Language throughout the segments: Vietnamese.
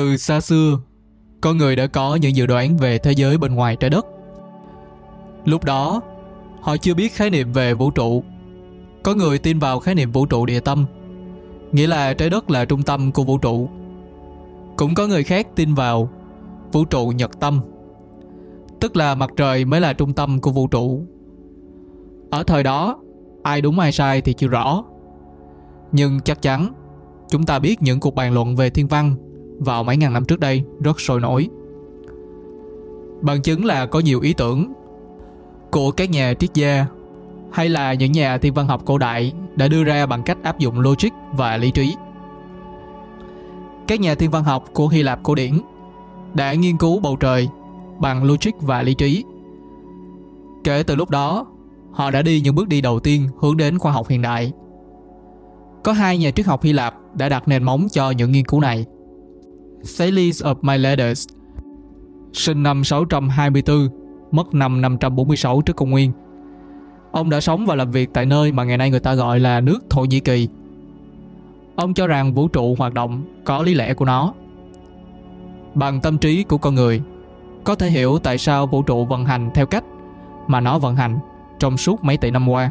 Từ xa xưa, con người đã có những dự đoán về thế giới bên ngoài trái đất. Lúc đó, họ chưa biết khái niệm về vũ trụ. Có người tin vào khái niệm vũ trụ địa tâm, nghĩa là trái đất là trung tâm của vũ trụ. Cũng có người khác tin vào vũ trụ nhật tâm, tức là mặt trời mới là trung tâm của vũ trụ. Ở thời đó, ai đúng ai sai thì chưa rõ. Nhưng chắc chắn, chúng ta biết những cuộc bàn luận về thiên văn vào mấy ngàn năm trước đây rất sôi nổi. Bằng chứng là có nhiều ý tưởng của các nhà triết gia hay là những nhà thiên văn học cổ đại đã đưa ra bằng cách áp dụng logic và lý trí. Các nhà thiên văn học của Hy Lạp cổ điển đã nghiên cứu bầu trời bằng logic và lý trí. Kể từ lúc đó, họ đã đi những bước đi đầu tiên hướng đến khoa học hiện đại. Có hai nhà triết học Hy Lạp đã đặt nền móng cho những nghiên cứu này. Thales of Miletus sinh năm 624, mất năm 546 trước công nguyên. Ông đã sống và làm việc tại nơi mà ngày nay người ta gọi là nước Thổ Nhĩ Kỳ. Ông cho rằng vũ trụ hoạt động có lý lẽ của nó. Bằng tâm trí của con người, có thể hiểu tại sao vũ trụ vận hành theo cách mà nó vận hành trong suốt mấy tỷ năm qua.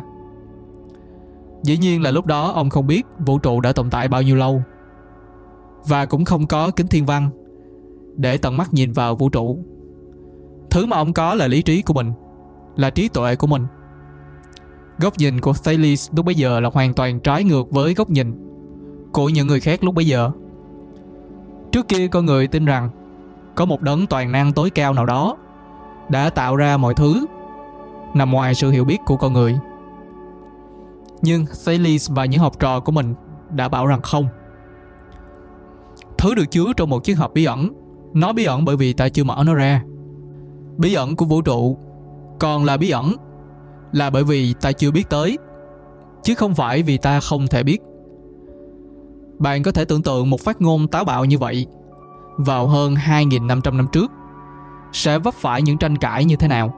Dĩ nhiên là lúc đó ông không biết vũ trụ đã tồn tại bao nhiêu lâu và cũng không có kính thiên văn để tận mắt nhìn vào vũ trụ. Thứ mà ông có là lý trí của mình, là trí tuệ của mình. Góc nhìn của Thales lúc bấy giờ là hoàn toàn trái ngược với góc nhìn của những người khác lúc bấy giờ. Trước kia con người tin rằng có một đấng toàn năng tối cao nào đó đã tạo ra mọi thứ nằm ngoài sự hiểu biết của con người. Nhưng Thales và những học trò của mình đã bảo rằng không. Thứ được chứa trong một chiếc hộp bí ẩn. Nó bí ẩn bởi vì ta chưa mở nó ra. Bí ẩn của vũ trụ Còn là bí ẩn, Là bởi vì ta chưa biết tới, Chứ không phải vì ta không thể biết. Bạn có thể tưởng tượng một phát ngôn táo bạo như vậy. Vào hơn 2.500 năm trước, Sẽ vấp phải những tranh cãi như thế nào?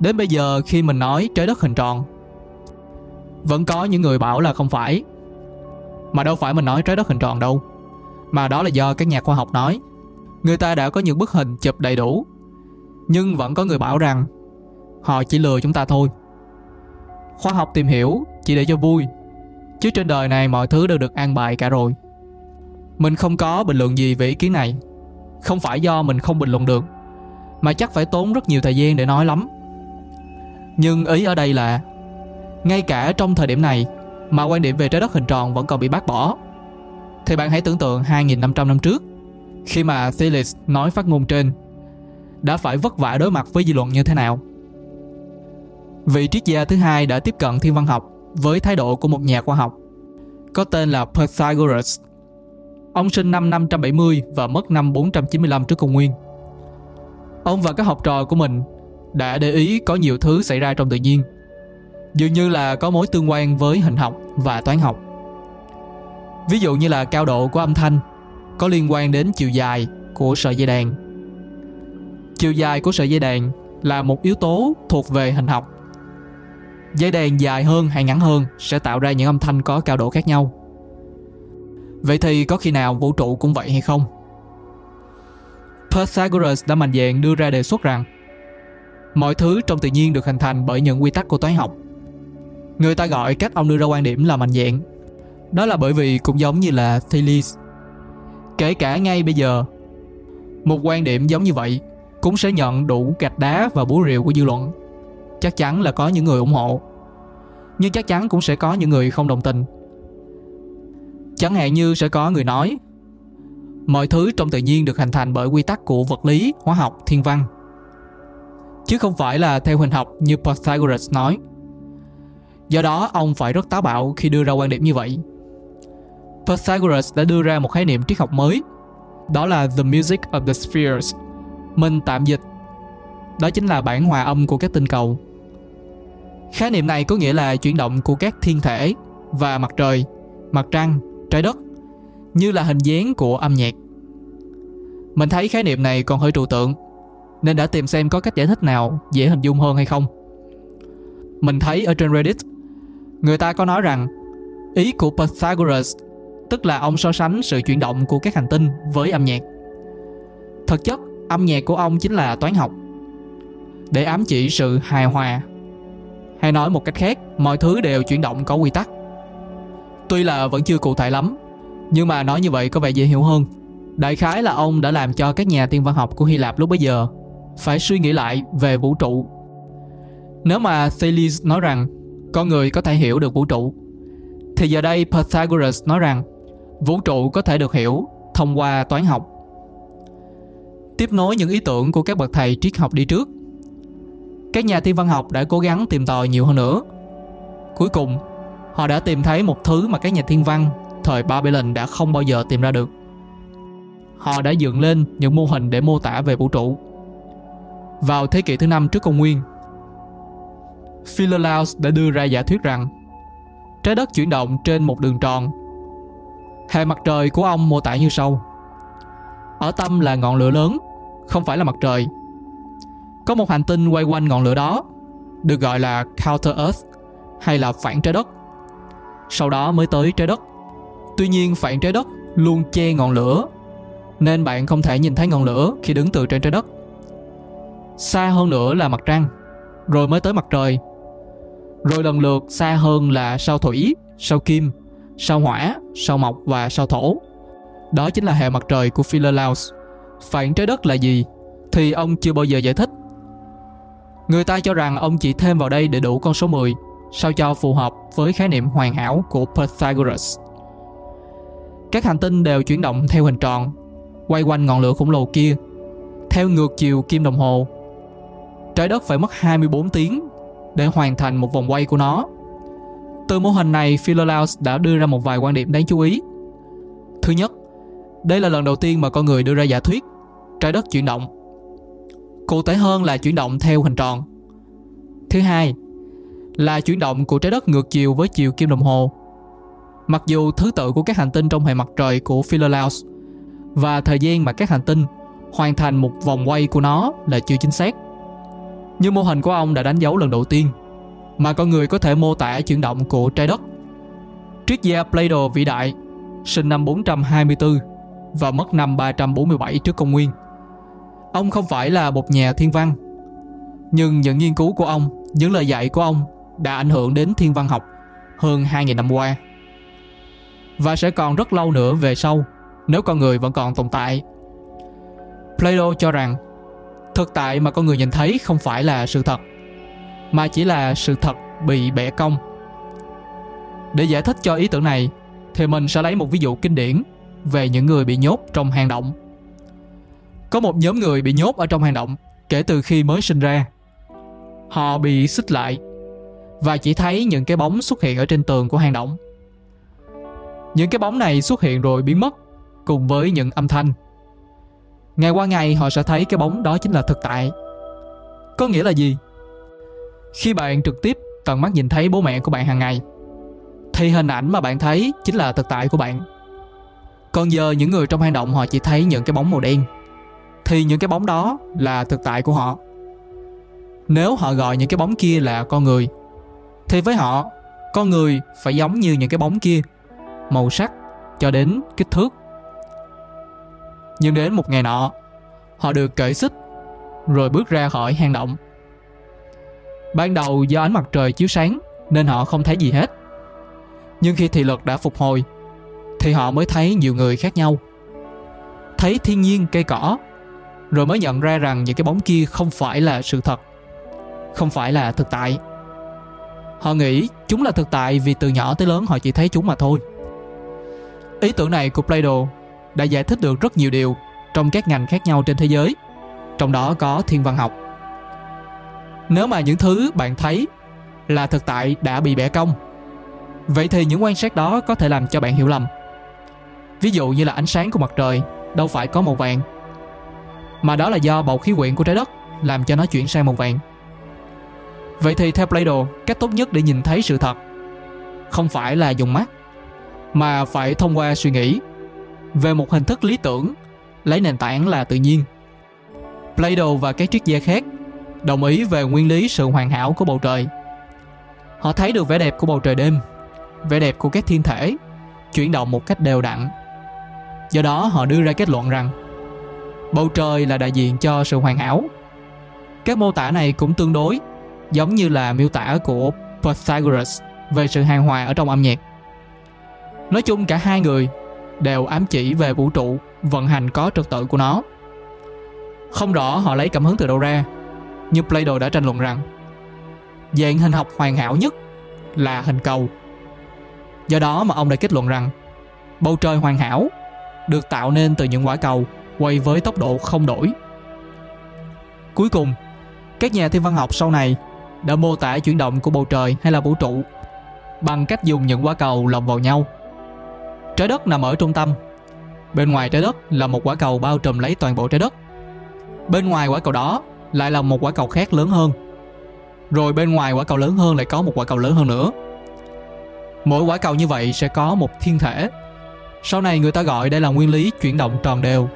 Đến bây giờ khi mình nói trái đất hình tròn, Vẫn có những người bảo là không phải. Mà đâu phải mình nói trái đất hình tròn đâu mà đó là do các nhà khoa học nói. Người ta đã có những bức hình chụp đầy đủ, nhưng vẫn có người bảo rằng họ chỉ lừa chúng ta thôi. Khoa học tìm hiểu chỉ để cho vui, chứ trên đời này mọi thứ đều được an bài cả rồi. Mình không có bình luận gì về ý kiến này, không phải do mình không bình luận được, mà chắc phải tốn rất nhiều thời gian để nói lắm. Nhưng ý ở đây là ngay cả trong thời điểm này mà quan điểm về trái đất hình tròn vẫn còn bị bác bỏ thì bạn hãy tưởng tượng 2.500 năm trước, Khi mà Thales nói phát ngôn trên, Đã phải vất vả đối mặt với dư luận như thế nào. Vị triết gia thứ hai đã tiếp cận thiên văn học Với thái độ của một nhà khoa học, Có tên là Pythagoras. Ông sinh năm 570 và mất năm 495 trước công nguyên. Ông và các học trò của mình đã để ý có nhiều thứ xảy ra trong tự nhiên, Dường như là có mối tương quan với hình học và toán học. Ví dụ như là cao độ của âm thanh, có liên quan đến chiều dài của sợi dây đàn. Chiều dài của sợi dây đàn là một yếu tố thuộc về hình học. Dây đàn dài hơn hay ngắn hơn sẽ tạo ra những âm thanh có cao độ khác nhau. Vậy thì có khi nào vũ trụ cũng vậy hay không? Pythagoras đã mạnh dạn đưa ra đề xuất rằng, mọi thứ trong tự nhiên được hình thành bởi những quy tắc của toán học. Người ta gọi cách ông đưa ra quan điểm là mạnh dạn đó là bởi vì cũng giống như là Thales Kể cả ngay bây giờ Một quan điểm giống như vậy Cũng sẽ nhận đủ gạch đá và búa rìu của dư luận. Chắc chắn là có những người ủng hộ Nhưng chắc chắn cũng sẽ có những người không đồng tình. Chẳng hạn như sẽ có người nói Mọi thứ trong tự nhiên được hình thành bởi quy tắc của vật lý, hóa học, thiên văn. Chứ không phải là theo hình học như Pythagoras nói. Do đó ông phải rất táo bạo khi đưa ra quan điểm như vậy. Pythagoras đã đưa ra một khái niệm triết học mới. Đó là The Music of the Spheres, mình tạm dịch. Đó chính là bản hòa âm của các tinh cầu. Khái niệm này có nghĩa là chuyển động của các thiên thể và mặt trời, mặt trăng, trái đất, như là hình dáng của âm nhạc. Mình thấy khái niệm này còn hơi trừu tượng, nên đã tìm xem có cách giải thích nào dễ hình dung hơn hay không. Mình thấy ở trên reddit, người ta có nói rằng ý của pythagoras tức là ông so sánh sự chuyển động của các hành tinh với âm nhạc. Thực chất, âm nhạc của ông chính là toán học để ám chỉ sự hài hòa. Hay nói một cách khác, mọi thứ đều chuyển động có quy tắc. Tuy là vẫn chưa cụ thể lắm, nhưng mà nói như vậy có vẻ dễ hiểu hơn. Đại khái là ông đã làm cho các nhà tiên văn học của Hy Lạp lúc bấy giờ phải suy nghĩ lại về vũ trụ. Nếu mà Thales nói rằng con người có thể hiểu được vũ trụ, thì giờ đây Pythagoras nói rằng vũ trụ có thể được hiểu thông qua toán học. Tiếp nối những ý tưởng của các bậc thầy triết học đi trước, các nhà thiên văn học đã cố gắng tìm tòi nhiều hơn nữa. Cuối cùng, họ đã tìm thấy một thứ mà các nhà thiên văn thời Babylon đã không bao giờ tìm ra được. Họ đã dựng lên những mô hình để mô tả về vũ trụ. Vào thế kỷ thứ năm trước công nguyên, Philolaus đã đưa ra giả thuyết rằng trái đất chuyển động trên một đường tròn. Hệ mặt trời của ông mô tả như sau. Ở tâm là ngọn lửa lớn, không phải là mặt trời. Có một hành tinh quay quanh ngọn lửa đó, được gọi là counter Earth hay là phản trái đất. Sau đó mới tới trái đất. Tuy nhiên phản trái đất luôn che ngọn lửa nên bạn không thể nhìn thấy ngọn lửa khi đứng từ trên trái đất. Xa hơn nữa là mặt trăng, rồi mới tới mặt trời. Rồi lần lượt xa hơn là sao thủy, sao kim, sao hỏa, sao mộc và sao thổ. Đó chính là hệ mặt trời của Philolaus. Phản trái đất là gì thì ông chưa bao giờ giải thích. Người ta cho rằng ông chỉ thêm vào đây để đủ con số 10, sao cho phù hợp với khái niệm hoàn hảo của Pythagoras. Các hành tinh đều chuyển động theo hình tròn, quay quanh ngọn lửa khổng lồ kia, theo ngược chiều kim đồng hồ. Trái đất phải mất 24 tiếng để hoàn thành một vòng quay của nó. Từ mô hình này, Philolaus đã đưa ra một vài quan điểm đáng chú ý. Thứ nhất, đây là lần đầu tiên mà con người đưa ra giả thuyết trái đất chuyển động. Cụ thể hơn là chuyển động theo hình tròn. Thứ hai, là chuyển động của trái đất ngược chiều với chiều kim đồng hồ. Mặc dù thứ tự của các hành tinh trong hệ mặt trời của Philolaus và thời gian mà các hành tinh hoàn thành một vòng quay của nó là chưa chính xác. Nhưng mô hình của ông đã đánh dấu lần đầu tiên mà con người có thể mô tả chuyển động của trái đất. Triết gia Plato vĩ đại, sinh năm 424 và mất năm 347 trước công nguyên. Ông không phải là một nhà thiên văn, nhưng những nghiên cứu của ông, những lời dạy của ông đã ảnh hưởng đến thiên văn học hơn 2.000 năm qua. Và sẽ còn rất lâu nữa về sau nếu con người vẫn còn tồn tại. Plato cho rằng thực tại mà con người nhìn thấy không phải là sự thật, mà chỉ là sự thật bị bẻ cong. Để giải thích cho ý tưởng này, thì mình sẽ lấy một ví dụ kinh điển về những người bị nhốt trong hang động. Có một nhóm người bị nhốt ở trong hang động kể từ khi mới sinh ra. Họ bị xích lại và chỉ thấy những cái bóng xuất hiện ở trên tường của hang động. Những cái bóng này xuất hiện rồi biến mất cùng với những âm thanh. Ngày qua ngày họ sẽ thấy cái bóng đó chính là thực tại. Có nghĩa là gì? Khi bạn trực tiếp tận mắt nhìn thấy bố mẹ của bạn hàng ngày thì hình ảnh mà bạn thấy chính là thực tại của bạn. Còn giờ những người trong hang động họ chỉ thấy những cái bóng màu đen thì những cái bóng đó là thực tại của họ. Nếu họ gọi những cái bóng kia là con người thì với họ con người phải giống như những cái bóng kia màu sắc cho đến kích thước nhưng đến một ngày nọ, họ được cởi xích rồi bước ra khỏi hang động. Ban đầu do ánh mặt trời chiếu sáng nên họ không thấy gì hết. Nhưng khi thị lực đã phục hồi thì họ mới thấy nhiều người khác nhau. Thấy thiên nhiên cây cỏ rồi mới nhận ra rằng những cái bóng kia không phải là sự thật, không phải là thực tại. Họ nghĩ chúng là thực tại vì từ nhỏ tới lớn họ chỉ thấy chúng mà thôi. Ý tưởng này của Plato đã giải thích được rất nhiều điều trong các ngành khác nhau trên thế giới, trong đó có thiên văn học. Nếu mà những thứ bạn thấy là thực tại đã bị bẻ cong, vậy thì những quan sát đó có thể làm cho bạn hiểu lầm. Ví dụ như là ánh sáng của mặt trời đâu phải có màu vàng, mà đó là do bầu khí quyển của trái đất làm cho nó chuyển sang màu vàng. Vậy thì theo Plato, cách tốt nhất để nhìn thấy sự thật không phải là dùng mắt, mà phải thông qua suy nghĩ về một hình thức lý tưởng lấy nền tảng là tự nhiên. Plato và các triết gia khác đồng ý về nguyên lý sự hoàn hảo của bầu trời. Họ thấy được vẻ đẹp của bầu trời đêm, vẻ đẹp của các thiên thể, chuyển động một cách đều đặn. Do đó họ đưa ra kết luận rằng bầu trời là đại diện cho sự hoàn hảo. Các mô tả này cũng tương đối giống như là miêu tả của Pythagoras về sự hài hòa ở trong âm nhạc. Nói chung cả hai người đều ám chỉ về vũ trụ vận hành có trật tự của nó. Không rõ họ lấy cảm hứng từ đâu ra, như Plato đã tranh luận rằng dạng hình học hoàn hảo nhất là hình cầu. Do đó mà ông đã kết luận rằng bầu trời hoàn hảo được tạo nên từ những quả cầu quay với tốc độ không đổi. Cuối cùng, các nhà thiên văn học sau này đã mô tả chuyển động của bầu trời hay là vũ trụ bằng cách dùng những quả cầu lồng vào nhau. Trái đất nằm ở trung tâm. Bên ngoài trái đất là một quả cầu bao trùm lấy toàn bộ trái đất. Bên ngoài quả cầu đó lại là một quả cầu khác lớn hơn. Rồi bên ngoài quả cầu lớn hơn lại có một quả cầu lớn hơn nữa. Mỗi quả cầu như vậy sẽ có một thiên thể. Sau này người ta gọi đây là nguyên lý chuyển động tròn đều.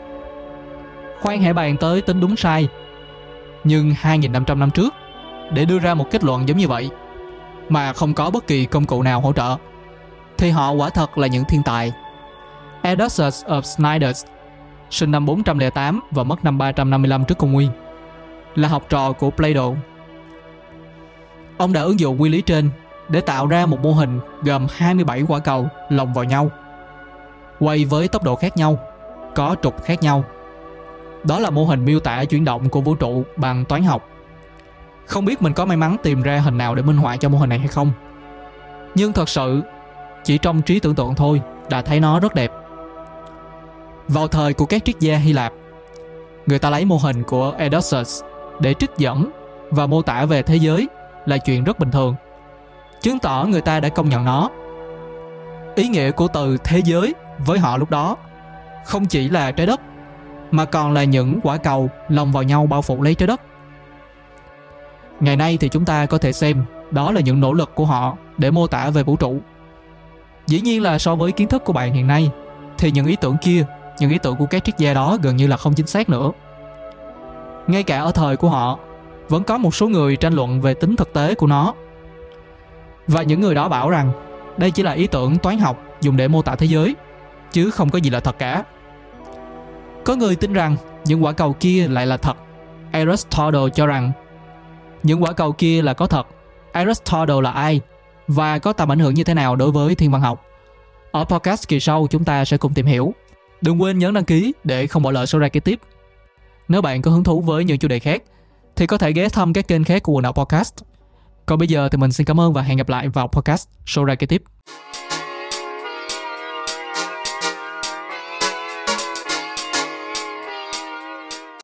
Khoan hãy bàn tới tính đúng sai. Nhưng 2.500 năm trước, để đưa ra một kết luận giống như vậy, mà không có bất kỳ công cụ nào hỗ trợ, thì họ quả thật là những thiên tài. Edussus of Snyders, sinh năm 408 và mất năm 355 trước công nguyên, là học trò của Plato. Ông đã ứng dụng nguyên lý trên để tạo ra một mô hình gồm 27 quả cầu lồng vào nhau, quay với tốc độ khác nhau, có trục khác nhau. Đó là mô hình miêu tả chuyển động của vũ trụ bằng toán học. Không biết mình có may mắn tìm ra hình nào để minh họa cho mô hình này hay không. Nhưng thật sự, chỉ trong trí tưởng tượng thôi đã thấy nó rất đẹp. Vào thời của các triết gia Hy Lạp, người ta lấy mô hình của Eudoxus để trích dẫn và mô tả về thế giới là chuyện rất bình thường. Chứng tỏ người ta đã công nhận nó. Ý nghĩa của từ thế giới với họ lúc đó không chỉ là trái đất, mà còn là những quả cầu lồng vào nhau bao phủ lấy trái đất. Ngày nay thì chúng ta có thể xem đó là những nỗ lực của họ để mô tả về vũ trụ. Dĩ nhiên là so với kiến thức của bạn hiện nay, thì những ý tưởng kia, những ý tưởng của các triết gia đó gần như là không chính xác nữa ngay cả ở thời của họ, vẫn có một số người tranh luận về tính thực tế của nó. Và những người đó bảo rằng, đây chỉ là ý tưởng toán học dùng để mô tả thế giới, chứ không có gì là thật cả. Có người tin rằng những quả cầu kia lại là thật. Aristotle cho rằng, những quả cầu kia là có thật. Aristotle là ai và có tầm ảnh hưởng như thế nào đối với thiên văn học? Ở podcast kỳ sau chúng ta sẽ cùng tìm hiểu. Đừng quên nhấn đăng ký để không bỏ lỡ số ra kế tiếp nếu bạn có hứng thú với những chủ đề khác, thì có thể ghé thăm các kênh khác của Quần đảo Podcast. Còn bây giờ thì mình xin cảm ơn và hẹn gặp lại vào podcast show ra kế tiếp.